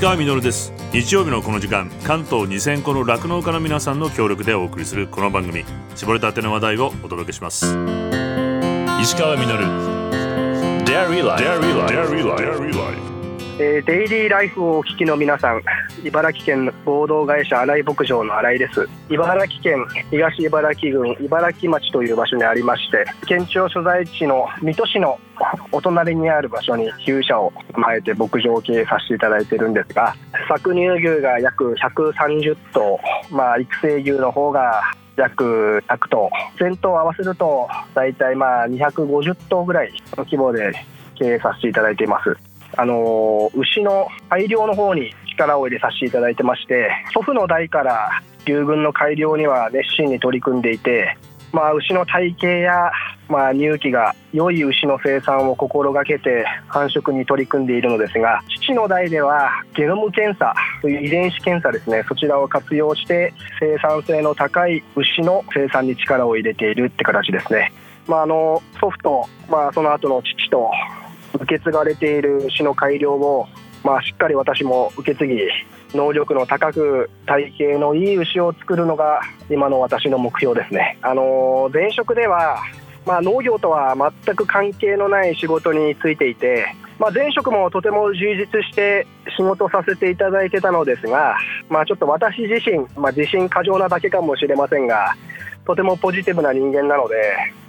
石川稔です。日曜日のこの時間関東2000個の酪農家の皆さんの協力でお送りするこの番組。絞れたての話題をお届けします。石川稔。Dairy Life. Dairy Life. えーデイリーライフをお聞きの皆さん茨城県合同会社新井牧場の新井です。茨城県東茨城郡茨城町という場所にありまして県庁所在地の水戸市のお隣にある場所に牛舎を構えて牧場を経営させていただいてるんですが搾乳牛が約130頭、まあ、育成牛の方が約100頭。全頭合わせると大体まあ250頭ぐらいの規模で経営させていただいています。あの牛の改良の方に力を入れさせていただいてまして祖父の代から牛群の改良には熱心に取り組んでいて、まあ、牛の体型や、まあ、乳気が良い牛の生産を心がけて繁殖に取り組んでいるのですが父の代ではゲノム検査という遺伝子検査ですねそちらを活用して生産性の高い牛の生産に力を入れているって形ですね。まあ、あの祖父と、まあ、その後の父と受け継がれている牛の改良を、まあ、しっかり私も受け継ぎ能力の高く体型のいい牛を作るのが今の私の目標ですね。あの前職ではまあ、農業とは全く関係のない仕事に就いていて、まあ、前職もとても充実して仕事させていただいてたのですが、まあ、ちょっと私自身、まあ、自信過剰なだけかもしれませんがとてもポジティブな人間なので、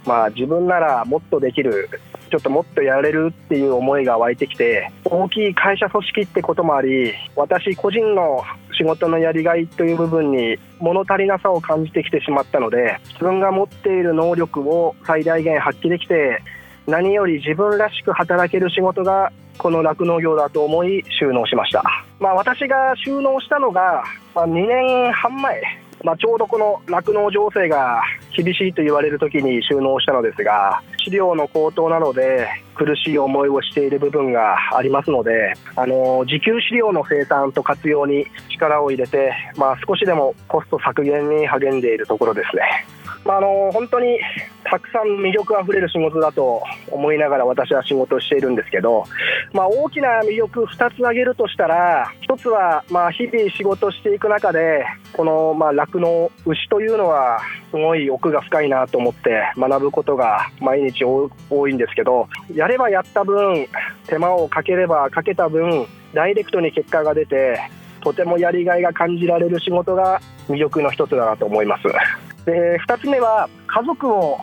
まあ、自分ならもっとできるちょっともっとやれるっていう思いが湧いてきて大きい会社組織ってこともあり私個人の仕事のやりがいという部分に物足りなさを感じてきてしまったので自分が持っている能力を最大限発揮できて何より自分らしく働ける仕事がこの酪農業だと思い収納しました、まあ、私が収納したのが、ま、2年半前まあ、ちょうどこの酪農情勢が厳しいと言われる時に収納したのですが飼料の高騰などで苦しい思いをしている部分がありますのであの自給飼料の生産と活用に力を入れて、まあ、少しでもコスト削減に励んでいるところですね。まあ、あの本当にたくさん魅力あふれる仕事だと思いながら私は仕事をしているんですけど、まあ、大きな魅力2つ挙げるとしたら1つはまあ日々仕事していく中でこの酪農牛というのはすごい奥が深いなと思って学ぶことが毎日多いんですけどやればやった分手間をかければかけた分ダイレクトに結果が出てとてもやりがいが感じられる仕事が魅力の一つだなと思います。で2つ目は家族を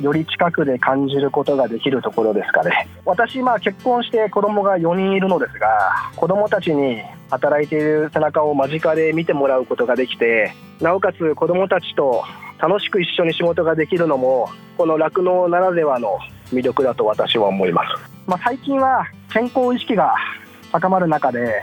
より近くで感じることができるところですかね。私、まあ、結婚して子供が4人いるのですが子供たちに働いている背中を間近で見てもらうことができてなおかつ子供たちと楽しく一緒に仕事ができるのもこの酪農ならではの魅力だと私は思います、まあ、最近は健康意識が高まる中で、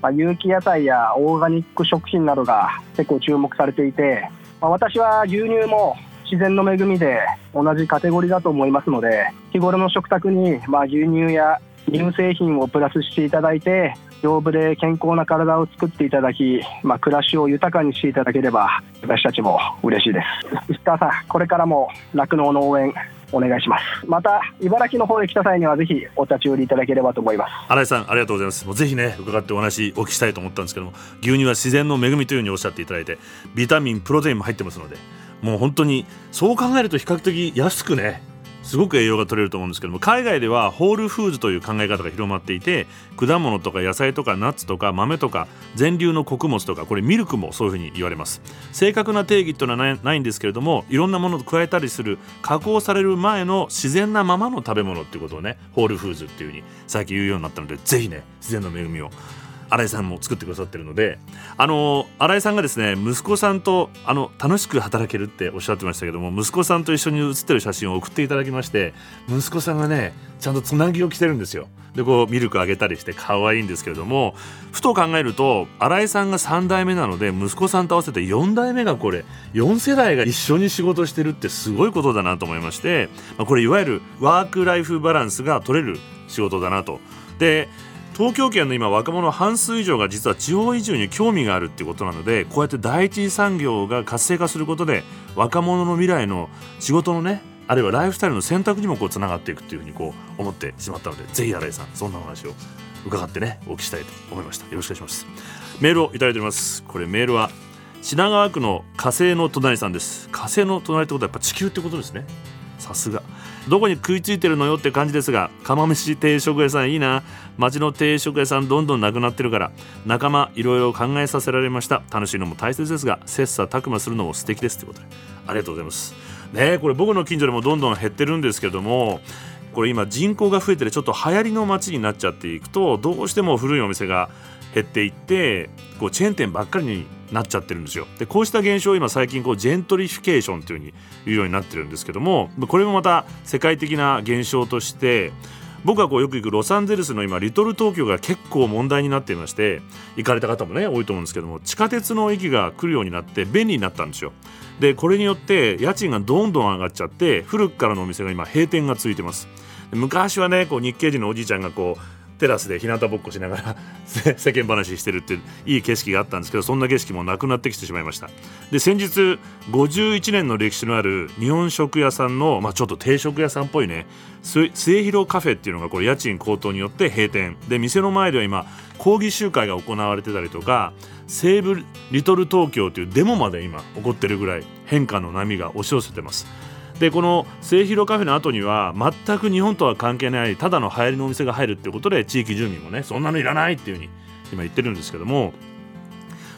まあ、有機野菜やオーガニック食品などが結構注目されていてまあ、私は牛乳も自然の恵みで同じカテゴリーだと思いますので日頃の食卓にまあ牛乳や乳製品をプラスしていただいて丈夫で健康な体を作っていただき、まあ、暮らしを豊かにしていただければ私たちも嬉しいです。石川さんこれからも酪農の応援お願いします。また茨城の方へ来た際にはぜひお立ち寄りいただければと思います。新井さんありがとうございます。もうぜひね伺ってお話お聞きしたいと思ったんですけども牛乳は自然の恵みというふうにおっしゃっていただいてビタミンプロテインも入ってますのでもう本当にそう考えると比較的安くねすごく栄養が取れると思うんですけども海外ではホールフーズという考え方が広まっていて果物とか野菜とかナッツとか豆とか全粒の穀物とかこれミルクもそういうふうに言われます。正確な定義というのはないんですけれどもいろんなものを加えたりする加工される前の自然なままの食べ物っていうことをねホールフーズっていうふうに最近言うようになったのでぜひね自然の恵みを新井さんも作ってくださってるのであの新井さんがですね息子さんとあの楽しく働けるっておっしゃってましたけども息子さんと一緒に写ってる写真を送っていただきまして息子さんがねちゃんとつなぎを着てるんですよでこうミルクあげたりして可愛いんですけれどもふと考えると新井さんが3代目なので息子さんと合わせて4代目がこれ4世代が一緒に仕事してるってすごいことだなと思いまして、これいわゆるワーク・ライフ・バランスが取れる仕事だなと。で東京圏の今若者半数以上が実は地方移住に興味があるっていうことなのでこうやって第一次産業が活性化することで若者の未来の仕事のねあるいはライフスタイルの選択にもこうつながっていくっていうふうにこう思ってしまったのでぜひ新井さんそんなお話を伺ってねお聞きしたいと思いましたよろしくお願いします。メールをいただいております。これメールは品川区の火星の隣さんです。火星の隣ってことはやっぱ地球ってことですね。さすが。どこに食いついてるのよって感じですが釜飯定食屋さんいいな。町の定食屋さんどんどんなくなってるからなかなかいろいろ考えさせられました。楽しいのも大切ですが切磋琢磨するのも素敵ですということで。ありがとうございます。ねこれ僕の近所でもどんどん減ってるんですけどもこれ今人口が増えてるちょっと流行りの街になっちゃっていくとどうしても古いお店が減っていってこうチェーン店ばっかりになっちゃってるんですよ。でこうした現象を今最近こうジェントリフィケーションというふうに言うようになってるんですけどもこれもまた世界的な現象として僕がこうよく行くロサンゼルスの今リトル東京が結構問題になっていまして行かれた方もね多いと思うんですけども地下鉄の駅が来るようになって便利になったんですよ。でこれによって家賃がどんどん上がっちゃって古くからのお店が今閉店が続いてます。昔はねこう日系人のおじいちゃんがこうテラスで日向ぼっこしながら 世間話してるっていい景色があったんですけどそんな景色もなくなってきてしまいました。で先日51年の歴史のある日本食屋さんの、まあ、ちょっと定食屋さんっぽいね末広カフェっていうのがこれ家賃高騰によって閉店。で店の前では今抗議集会が行われてたりとか西武リトル東京というデモまで今起こってるぐらい変化の波が押し寄せてます。でこの末広カフェの後には全く日本とは関係ないただの流行りのお店が入るっていうことで地域住民もねそんなのいらないっていうふうに今言ってるんですけども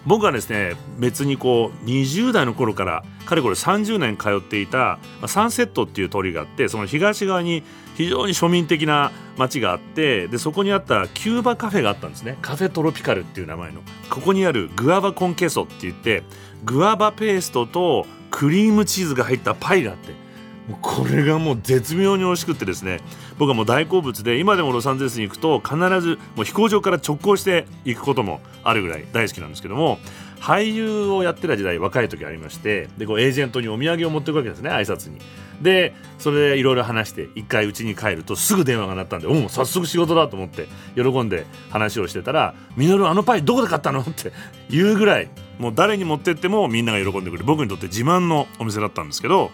僕はですね別にこう20代の頃からかれこれ30年通っていたサンセットっていう通りがあってその東側に非常に庶民的な街があってでそこにあったキューバカフェがあったんですね。カフェトロピカルっていう名前の。ここにあるグアバコンケソって言ってグアバペーストとクリームチーズが入ったパイがあってもうこれがもう絶妙に美味しくってですね僕はもう大好物で今でもロサンゼルスに行くと必ずもう飛行場から直行して行くこともあるぐらい大好きなんですけども俳優をやってた時代若い時ありましてでこうエージェントにお土産を持っていくわけですね挨拶に。でそれでいろいろ話して一回家に帰るとすぐ電話が鳴ったんで「おお早速仕事だ」と思って喜んで話をしてたら「ミノルあのパイどこで買ったの?」って言うぐらいもう誰に持ってってもみんなが喜んでくれる僕にとって自慢のお店だったんですけど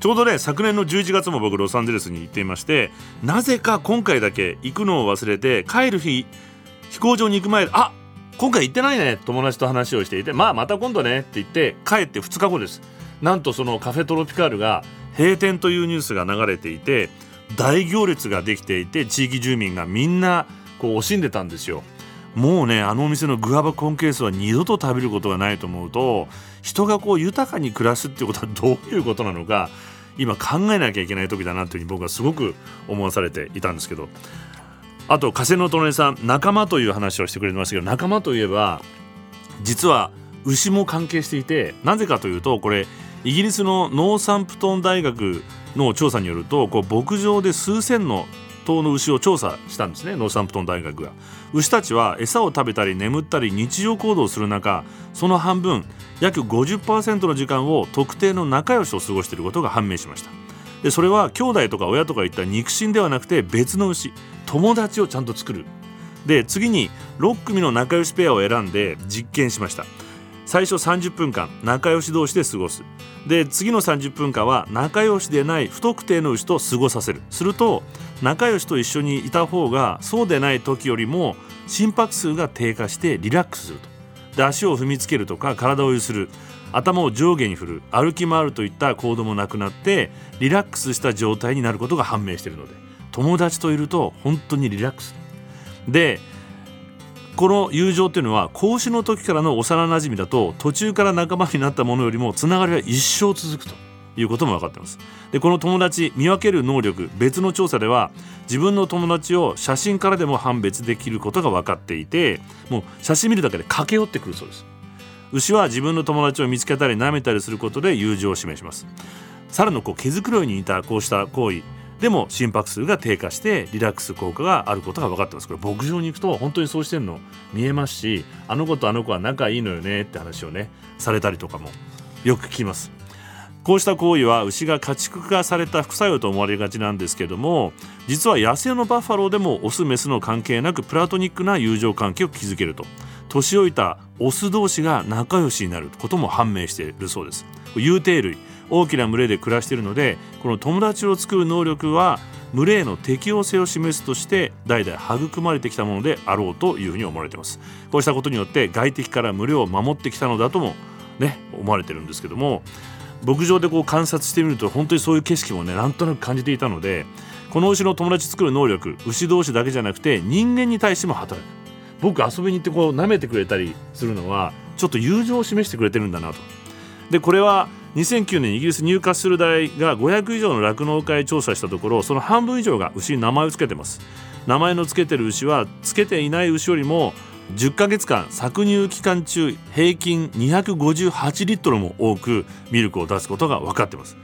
ちょうどね昨年の11月も僕ロサンゼルスに行っていましてなぜか今回だけ行くのを忘れて帰る日飛行場に行く前あ今回行ってないね友達と話をしていてまあまた今度ねって言って帰って2日後です。なんとそのカフェトロピカールが閉店というニュースが流れていて大行列ができていて地域住民がみんなこう惜しんでたんですよ。もうねあのお店のグアバコンケースは二度と食べることがないと思うと人がこう豊かに暮らすっていうことはどういうことなのか今考えなきゃいけない時だなというふうに僕はすごく思わされていたんですけど。あと加瀬の隣さん仲間という話をしてくれてましたけど仲間といえば実は牛も関係していてなぜかというとこれイギリスのノーサンプトン大学の調査によるとこう牧場で数千の頭の牛を調査したんですねノーサンプトン大学が。牛たちは餌を食べたり眠ったり日常行動する中その半分約50%の時間を特定の仲良しと過ごしていることが判明しました。でそれは兄弟とか親とかいった肉親ではなくて別の牛友達をちゃんと作る。で次に6組の仲良しペアを選んで実験しました。最初30分間仲良し同士で過ごす。で次の30分間は仲良しでない不特定の牛と過ごさせる。すると仲良しと一緒にいた方がそうでない時よりも心拍数が低下してリラックス。するとで足を踏みつけるとか体を揺する。頭を上下に振る。歩き回るといった行動もなくなってリラックスした状態になることが判明しているので友達といると本当にリラックス。でこの友情っていうのは孔子の時からの幼なじみだと途中から仲間になったものよりもつながりは一生続くと。いうことも分かってます。でこの友達見分ける能力別の調査では自分の友達を写真からでも判別できることが分かっていてもう写真見るだけで駆け寄ってくるそうです。牛は自分の友達を見つけたり舐めたりすることで友情を示します。猿のこう毛づくろいに似たこうした行為でも心拍数が低下してリラックス効果があることが分かってます。これ牧場に行くと本当にそうしてるの。見えますしあの子とあの子は仲いいのよねって話をねされたりとかもよく聞きます。こうした行為は牛が家畜化された副作用と思われがちなんですけども実は野生のバッファローでもオスメスの関係なくプラトニックな友情関係を築けると。年老いたオス同士が仲良しになることも判明しているそうです。有定類大きな群れで暮らしているのでこの友達を作る能力は群れへの適応性を示すとして代々育まれてきたものであろうというふうに思われています。こうしたことによって外敵から群れを守ってきたのだともね思われてるんですけども牧場でこう観察してみると本当にそういう景色もねなんとなく感じていたのでこの牛の友達作る能力牛同士だけじゃなくて人間に対しても働く。僕遊びに行ってこう舐めてくれたりするのはちょっと友情を示してくれてるんだなと。でこれは2009年イギリス入荷する大が500以上の酪農会調査したところその半分以上が牛に名前を付けてます。名前の付けてる牛は付けていない牛よりも10ヶ月間搾乳期間中平均258リットルも多くミルクを出すことが分かってます。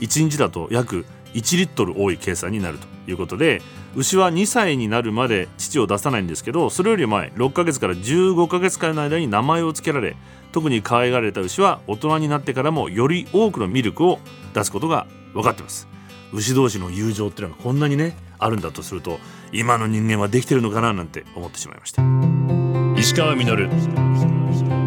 1日だと約1リットル多い計算になるということで牛は2歳になるまで乳を出さないんですけどそれより前6ヶ月から15ヶ月間の間に名前を付けられ特に可愛がられた牛は大人になってからもより多くのミルクを出すことが分かってます。牛同士の友情っていうのがこんなにねあるんだとすると今の人間はできてるのかななんて思ってしまいました。石川稔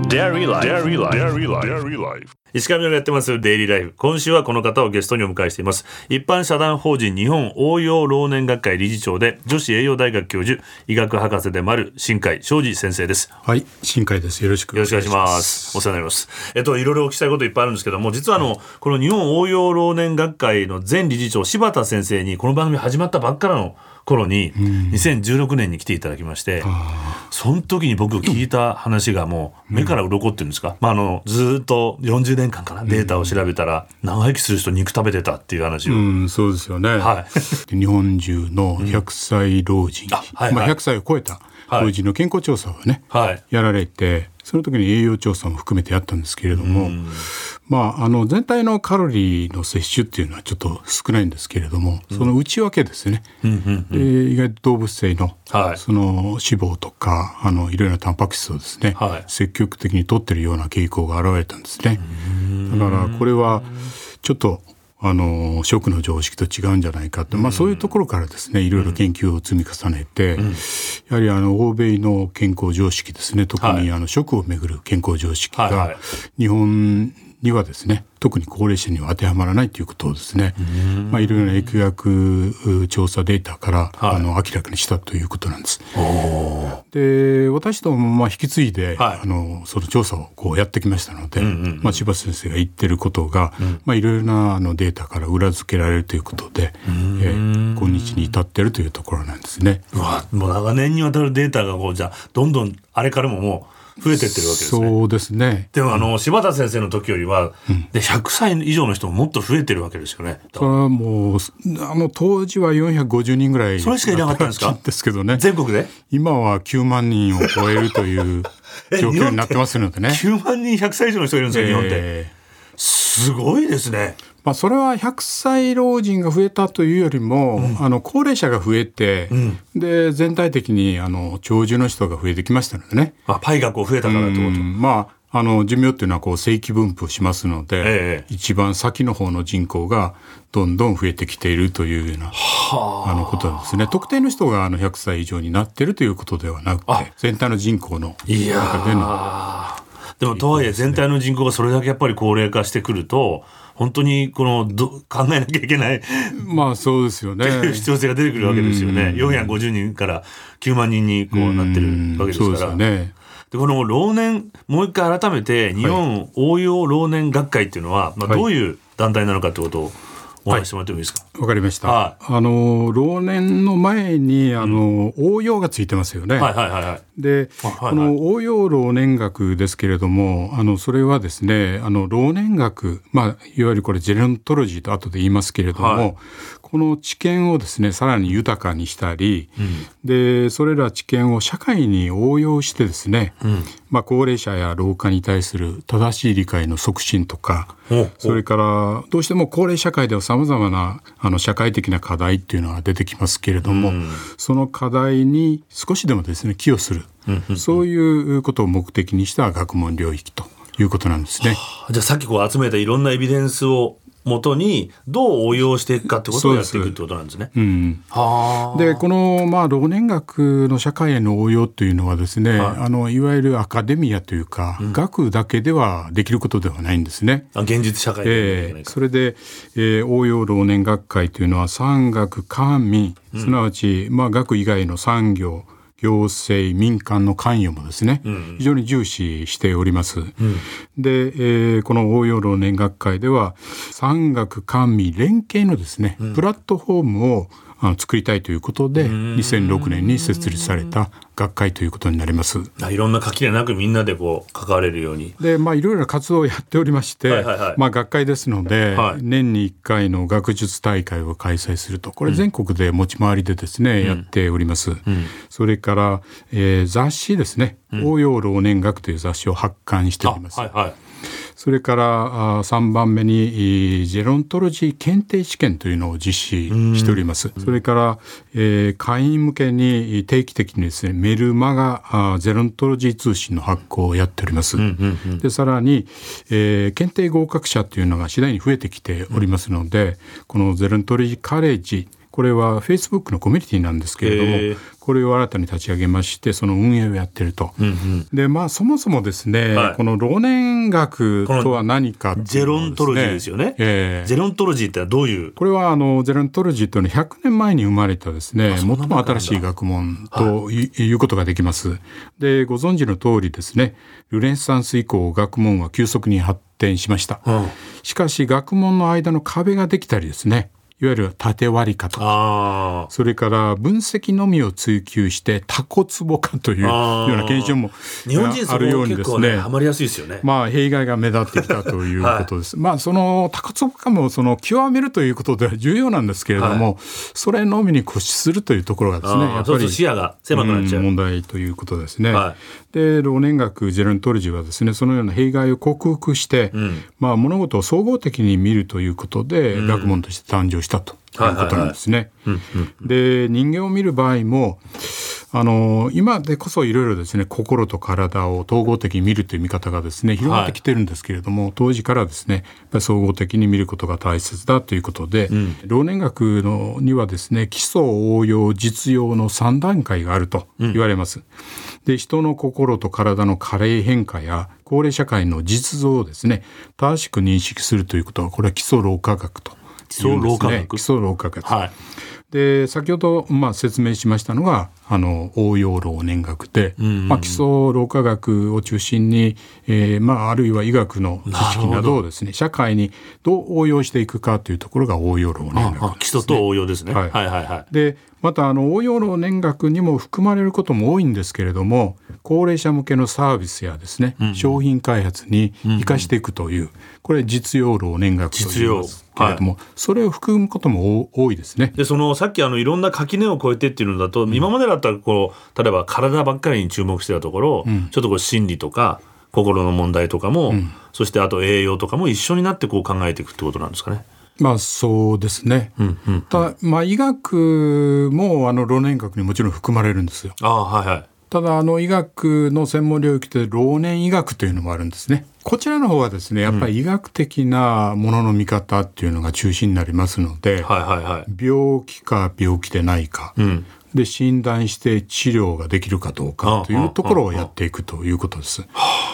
Dairy Life. Dairy Life. Dairy Life. Dairy Life. 石上のやってますデイリーライフ。今週はこの方をゲストにお迎えしています。一般社団法人日本応用老年学会理事長で、女子栄養大学教授、医学博士でもある新海昌司先生です。はい、新海です。よろしくお願いします。よろしくお願いします。お世話になります。えっと、いろいろお聞きしたいこといっぱいあるんですけども、実はあの、はい、この日本応用老年学会の前理事長、柴田先生にこの番組始まったばっかの頃に、2016年に来ていただきまして、その時に僕聞いた話がもう目から鱗っていうんですか、まあ、あのずっと40年間かなデータを調べたら長生きする人肉食べてたっていう話を、うん、そうですよね、はい、日本中の100歳老人、うん。はいはい、まあ、100歳を超えた老人の健康調査をね、はい、やられてその時に栄養調査も含めてやったんですけれども、まあ、あの全体のカロリーの摂取っていうのはちょっと少ないんですけれども、その内訳ですね、で意外と動物性の,、その脂肪とかあのいろいろなタンパク質をですね、はい、積極的に取ってるような傾向が現れたんですね。だからこれはちょっとあの食の常識と違うんじゃないかと、まあ、そういうところからですねいろいろ研究を積み重ねて、うん、やはりあの欧米の健康常識ですね。特にあの食をめぐる健康常識が日本にはですね特に高齢者には当てはまらないということをですね、まあ、いろいろな疫学調査データから、はい、あの明らかにしたということなんです。で私どももまあ引き継いで、はい、あのその調査をこうやってきましたので、うんうん、まあ、柴田先生が言ってることが、うん、まあ、いろいろなあのデータから裏付けられるということで、えー、今日に至ってるというところなんですね。うわもう長年にわたるデータがこうじゃどんどんあれからももう増えてってるわけですね。そうですね。でもあの、柴田先生の時よりは、うん、で100歳以上の人ももっと増えてるわけですよね。それはもうあの当時は450人ぐらいそれしかいなかったんですか？ですけどね。全国で？今は9万人を超えるという 状況になってますのでね。9万人100歳以上の人いるんですよ、日本って。すごいですね。まあ、それは100歳老人が増えたというよりも、うん、あの高齢者が増えて、うん、で全体的にあの長寿の人が増えてきましたのでね。あパイがこう増えたからってこと、まああの寿命っていうのはこう正規分布しますので、ええ、一番先の方の人口がどんどん増えてきているというようなあ。のことなんですね。特定の人があの100歳以上になっているということではなくて全体の人口の中での。でもとはいえ全体の人口がそれだけやっぱり高齢化してくると本当にこのど考えなきゃいけないまあそうですよね。必要性が出てくるわけですよね。450人から9万人にこうなってるわけですから。ね。でこの老年もう一回改めて日本応用老年学会っていうのは、まあ、どういう団体なのかってことをお話してもらってもいいですか？わ、はい、かりました。はい、あの老年の前にあの、うん、応用がついてますよね。はいはいはいはい。で、はいはい、この応用老年学ですけれども、あのそれはですね、あの老年学、まあいわゆるこれジェネントロジーと後で言いますけれども、はい、この知見をですねさらに豊かにしたり、うん、でそれら知見を社会に応用してですね、うん、まあ、高齢者や老化に対する正しい理解の促進とかそれからどうしても高齢社会ではさまざまなあの社会的な課題っていうのは出てきますけれども、うん、その課題に少しでもですね寄与する、そういうことを目的にした学問領域ということなんですね。じゃあさっきこう集めたいろんなエビデンスをもとにどう応用していくかってことをやっていくってことなんですね。うん、でこの、まあ、老年学の社会への応用というのはですね、はい、あのいわゆるアカデミアというか、うん、学だけではできることではないんですね。あ現実社会えー、それで、えー、応用老年学会というのは産学官民。すなわち、まあ、学以外の産業行政民間の関与もですね、うん、非常に重視しております。うん、で、えー、この応用老年学会では産学官民連携のですね、プラットフォームを作りたいということで2006年に設立された学会ということになります。いろんな垣根なくみんなでこう関われるように。でまあいろいろな活動をやっておりまして、はいはいはい、まあ学会ですので、はい、年に1回の学術大会を開催するとこれ全国で持ち回りでですね、うん、やっております、うん、それから、えー、雑誌ですね、応用老年学という雑誌を発刊しております、はいはいそれから3番目にジェロントロジー検定試験というのを実施しております。それから、えー、会員向けに定期的にですねメルマガゼロントロジー通信の発行をやっております。でさらに、えー、検定合格者というのが次第に増えてきておりますので、このゼロントロジーカレッジこれはフェイスブックのコミュニティなんですけれども、これを新たに立ち上げましてその運営をやってると、うんうん、でまあそもそもですね、はい、この老年学とは何か、ね、ゼロントロジーですよね、えー、ゼロントロジーってどういう？これはあのゼロントロジーというのは100年前に生まれたですね最も新しい学問ということができます、でご存知の通りですねルネサンス以降学問は急速に発展しました、うん、しかし学問の間の壁ができたりですねいわゆる縦割り化と。かそれから分析のみを追求してタコツボ化というような現象もあるようにですね。はまりやすいですよね。まあ弊害が目立ってきたということです、はい、まあそのタコツボ化もその極めるということでは重要なんですけれども、はい、それのみに固執するというところがですねやっぱり視野が狭くなっちゃう、問題ということですね、はい、で老年学ジェロントロジーはですねそのような弊害を克服して、うん、まあ物事を総合的に見るということで、学問として誕生したということなんですね。で人間を見る場合もあの今でこそいろいろですね心と体を統合的に見るという見方がですね広がってきてるんですけれども、はい、当時からですね総合的に見ることが大切だということで、うん、老年学のにはですね基礎応用実用の3段階があると言われます。うん、で人の心と体の加齢変化や高齢社会の実像をですね正しく認識するということはこれは基礎老化学と基礎老化学。基礎老化学、はい、で先ほどまあ説明しましたのがあの応用老年学で、うんうん、まあ、基礎老化学を中心に、えーまあ、あるいは医学の知識などをですね社会にどう応用していくかというところが応用老年学、ね、基礎と応用ですね。はい、はいはいはい。でまたあの応用老年学にも含まれることも多いんですけれども高齢者向けのサービスやですね、うん、商品開発に生かしていくという、うん、これ実用老年学と言いますけれども、はい、それを含むことも多いですね。でそのさっきあのいろんな垣根を越えてっていうのだと、うん、今までだったらこう例えば体ばっかりに注目してたところ、ちょっとこう心理とか心の問題とかも、そしてあと栄養とかも一緒になってこう考えていくってことなんですかね。まあそうですね。うんうん、たまあ医学もあの老年学にもちろん含まれるんですよ。あはいはい。ただあの医学の専門領域で老年医学というのもあるんですね。こちらの方はですねやっぱり医学的なものの見方っていうのが中心になりますので、はいはいはい、病気か病気でないか、うん、で診断して治療ができるかどうかというところをやっていくということです。と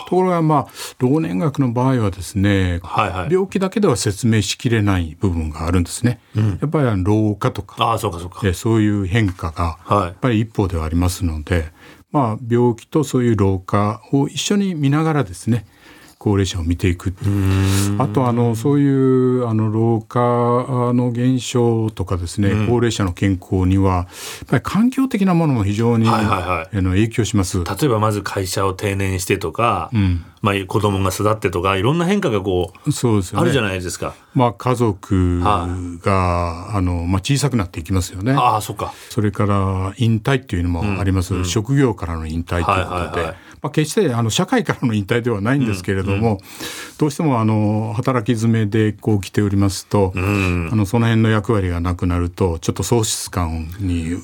ころがまあ老年学の場合はですね、はいはい、病気だけでは説明しきれない部分があるんですね。うん、やっぱり老化とかあそうかそうか。そういう変化がやっぱり一方ではありますので、まあ、病気とそういう老化を一緒に見ながらですね高齢者を見ていくあとあのそういうあの老化の減少とかですね、うん、高齢者の健康にはやっぱり環境的なものも非常に、はいはいはい、あの影響します。例えばまず会社を定年してとか、うん、まあ、子供が育ってとかいろんな変化がこうそうですよ、ね、あるじゃないですか。まあ、家族が、はい、あのまあ、小さくなっていきますよね。あそっか。それから引退っていうのもあります、うん、職業からの引退ということで。はいはいはいまあ、決してあの社会からの引退ではないんですけれども、うんうん、どうしてもあの働き詰めでこう来ておりますと、うん、あのその辺の役割がなくなるとちょっと喪失感に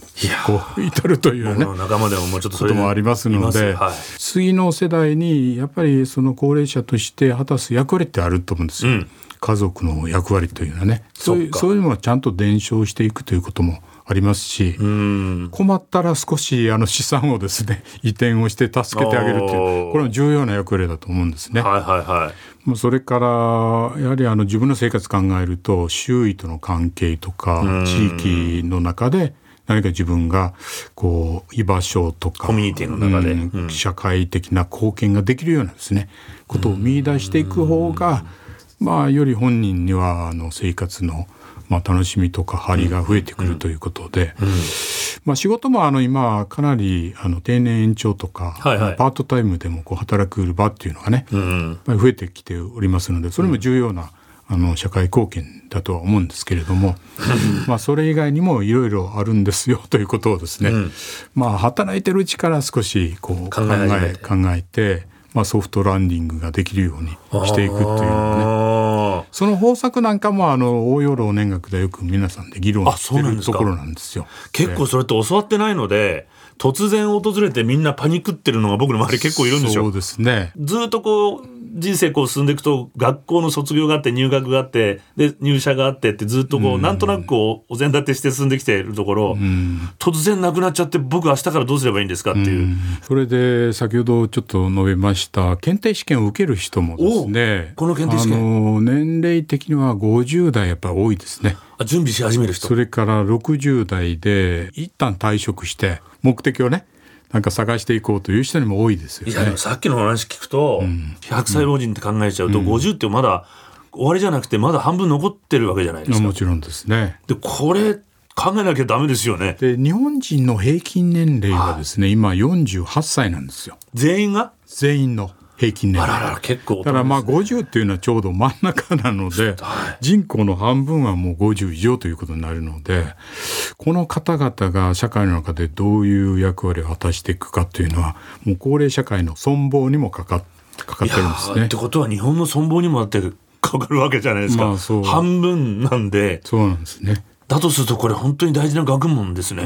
こう至るというね仲間でももうちょっとこともありますので、はい、次の世代にやっぱりその高齢者として果たす役割ってあると思うんですよ。うん、家族の役割というのはね。そういうそういうのはちゃんと伝承していくということもありますし、困ったら少しあの資産をですね 移転をして助けてあげるというこれは重要な役割だと思うんですね。はいはいはい、それからやはりあの自分の生活考えると周囲との関係とか地域の中で何か自分がこう居場所とかコミュニティの中で、うん、社会的な貢献ができるようなですねことを見出していく方がまあより本人にはあの生活のまあ、楽しみとか張りが増えてくるということで、まあ、仕事もあの今かなりあの定年延長とか、はいはい、パートタイムでもこう働く場っていうのがね、うん、増えてきておりますのでそれも重要な、あの社会貢献だとは思うんですけれどもまあそれ以外にもいろいろあるんですよということをですね、うん、まあ働いてるうちから少しこう考え考えて、まあ、ソフトランディングができるようにしていくっていうのはねその方策なんかもあの応用老年学でよく皆さんで議論してるところなんですよ。結構それって教わってないので突然訪れてみんなパニックってるのが僕の周り結構いるんですよ。そうですね。ずっとこう人生こう進んでいくと学校の卒業があって入学があってで入社があってってずっとこう、なんとなくこうお膳立てして進んできているところ、突然なくなっちゃって僕明日からどうすればいいんですかっていう。それで先ほどちょっと述べました検定試験を受ける人もですねこの検定試験年齢的には50代やっぱ多いですね。準備し始める人それから60代で一旦退職して目的をねなんか探していこうという人にも多いですよ、ね、いやさっきの話聞くと、うん、100歳老人って考えちゃうと、うん、50ってまだ終わりじゃなくてまだ半分残ってるわけじゃないですか。もちろんですね。でこれ考えなきゃダメですよね。で日本人の平均年齢はですね、今48歳なんですよ。全員が？全員の。平均年齢。あらら結構、ね、だからまあ50っていうのはちょうど真ん中なので、人口の半分はもう50以上ということになるのでこの方々が社会の中でどういう役割を果たしていくかというのはもう高齢社会の存亡にもかかかかってるんですね。ってことは日本の存亡にもだってかかるわけじゃないですか、まあ、半分なんで。そうなんですねだとするとこれ本当に大事な学問ですね。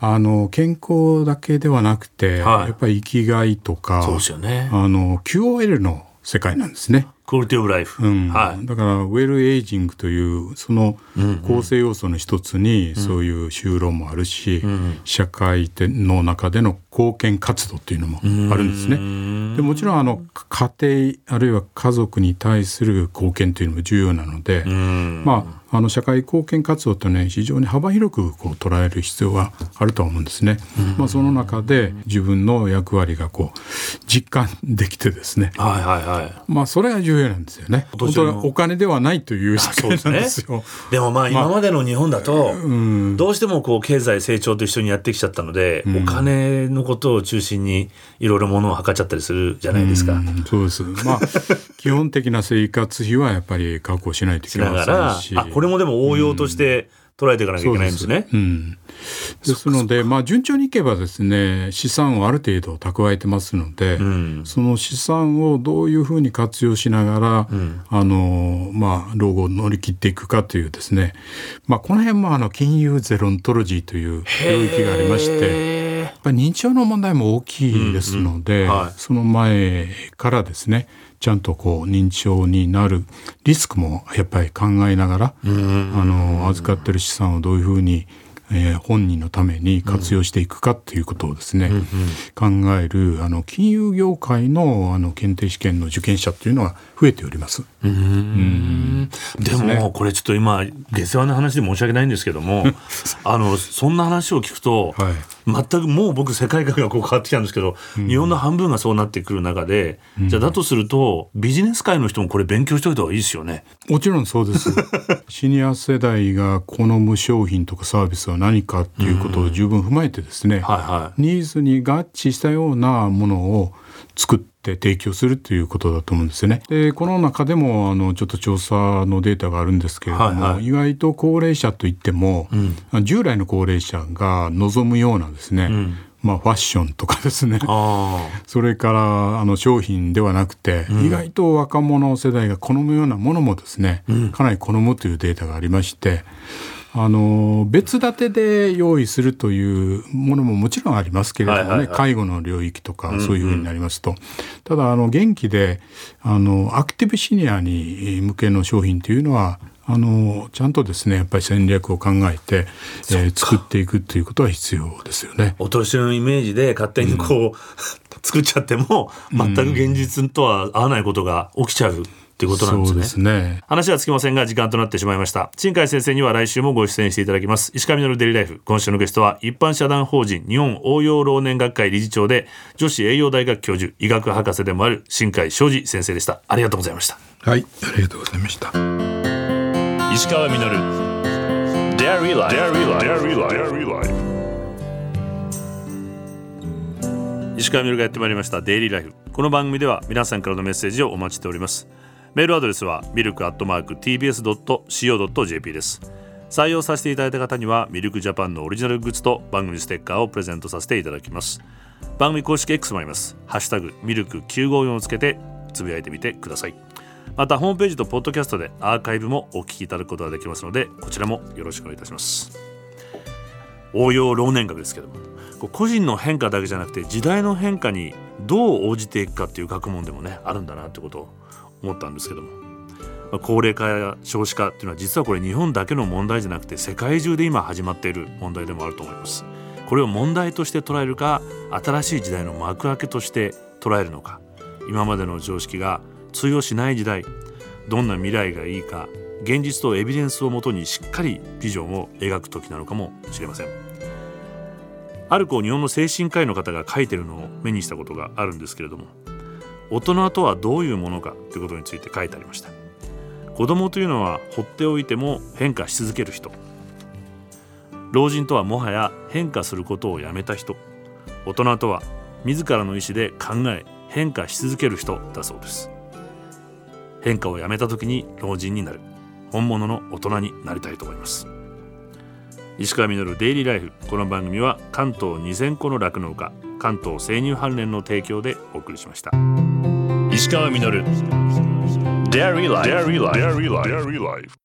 あの健康だけではなくて、はい、やっぱり生きがいとかそうですよね。あの QOL の世界なんですね。クオリティオブライフ、うん、はい、だからウェルエイジングというその構成要素の一つにそういう就労もあるし、うんうん、社会の中での貢献活動っていうのもあるんですね。でもちろんあの家庭あるいは家族に対する貢献というのも重要なので、まああの社会貢献活動ってね非常に幅広くこう捉える必要があると思うんですね。まあ、その中で自分の役割がこう実感できてですね、はいはいはい、まあそれが重要なんですよね。本当はお金ではないという社会なんですよ。でもまあ今までの日本だと、どうしてもこう経済成長と一緒にやってきちゃったので、うん、お金のことを中心にいろいろものを測っちゃったりするじゃないですか。うそうです。まあ基本的な生活費はやっぱり確保しないといけませんし。れもでも応用として捉えていかなきゃいけないんですね。うん、ですので、まあ、順調にいけばですね資産をある程度蓄えてますので、うん、その資産をどういうふうに活用しながら、うん、あのまあ、老後を乗り切っていくかというですね、まあ、この辺もあの金融ゼロントロジーという領域がありまして。やっぱり認知症の問題も大きいですので、うんうんはい、その前からですねちゃんとこう認知症になるリスクもやっぱり考えながらあの預かってる資産をどういうふうにえー、本人のために活用していくかっていうことをですね、うん、考えるあの金融業界のあの検定試験の受験者っていうのは増えております。うん。でもこれちょっと今下世話な話で申し訳ないんですけども あのそんな話を聞くと、はい、全くもう僕世界観がこう変わってきたんですけど、うん、日本の半分がそうなってくる中で、うん、じゃあだとするとビジネス界の人もこれ勉強しておいた方がいいですよね。もちろんそうです。シニア世代が好む商品とかサービスは何かっていうことを十分踏まえてですね、はいはい、ニーズに合致したようなものを作って提供するということだと思うんですよね。でこの中でもあのちょっと調査のデータがあるんですけれども、はいはい、意外と高齢者といっても、うん、従来の高齢者が望むようなですね、うん。まあ、ファッションとかですね。それからあの商品ではなくて、うん、意外と若者世代が好むようなものもですね、うん、かなり好むというデータがありましてあの別立てで用意するというものももちろんありますけれどもね、介護の領域とかそういうふうになりますと、うんうん、ただあの元気であのアクティブシニアに向けの商品というのはあのちゃんとですねやっぱり戦略を考えて、えー、作っていくということは必要ですよね。お年寄りのイメージで勝手にこう、うん、作っちゃっても全く現実とは合わないことが起きちゃう。っていうことなんですね。すね話はつきませんが時間となってしまいました。新海先生には来週もご出演していただきます。石上のデリライフ。今週のゲストは一般社団法人日本応用老年学会理事長で女子栄養大学教授医学博士でもある新海昌司先生でした。ありがとうございました。はい、ありがとうございました。石川稔 Dairy Life. Dairy Life. 石川稔がやってまいりましたデイリーライフこの番組では皆さんからのメッセージをお待ちしておりますメールアドレスはミルクアットマーク TBS.CO.JP です。採用させていただいた方にはミルクジャパンのオリジナルグッズと番組ステッカーをプレゼントさせていただきます。番組公式 X もあります。ハッシュタグミルク954をつけてつぶやいてみてください。またホームページとポッドキャストでアーカイブもお聞きいただくことができますのでこちらもよろしくお願いいたします。応用老年学ですけども。個人の変化だけじゃなくて時代の変化にどう応じていくかっていう学問でもねあるんだなってことを思ったんですけども、まあ、高齢化や少子化っていうのは実はこれ日本だけの問題じゃなくて世界中で今始まっている問題でもあると思います。これを問題として捉えるか新しい時代の幕開けとして捉えるのか今までの常識が通用しない時代どんな未来がいいか現実とエビデンスをもとにしっかりビジョンを描く時なのかもしれません。ある子日本の精神科医の方が書いてるのを目にしたことがあるんですけれども大人とはどういうものかということについて書いてありました。子供というのは放っておいても変化し続ける人。老人とはもはや変化することをやめた人。大人とは自らの意思で考え変化し続ける人だそうです。変化をやめた時に老人になる。本物の大人になりたいと思います。石川稔デイリーライフ。この番組は関東2000個の酪農家関東生乳関連の提供でお送りしました。石川稔 Dairy Life. Dairy Life. Dairy Life.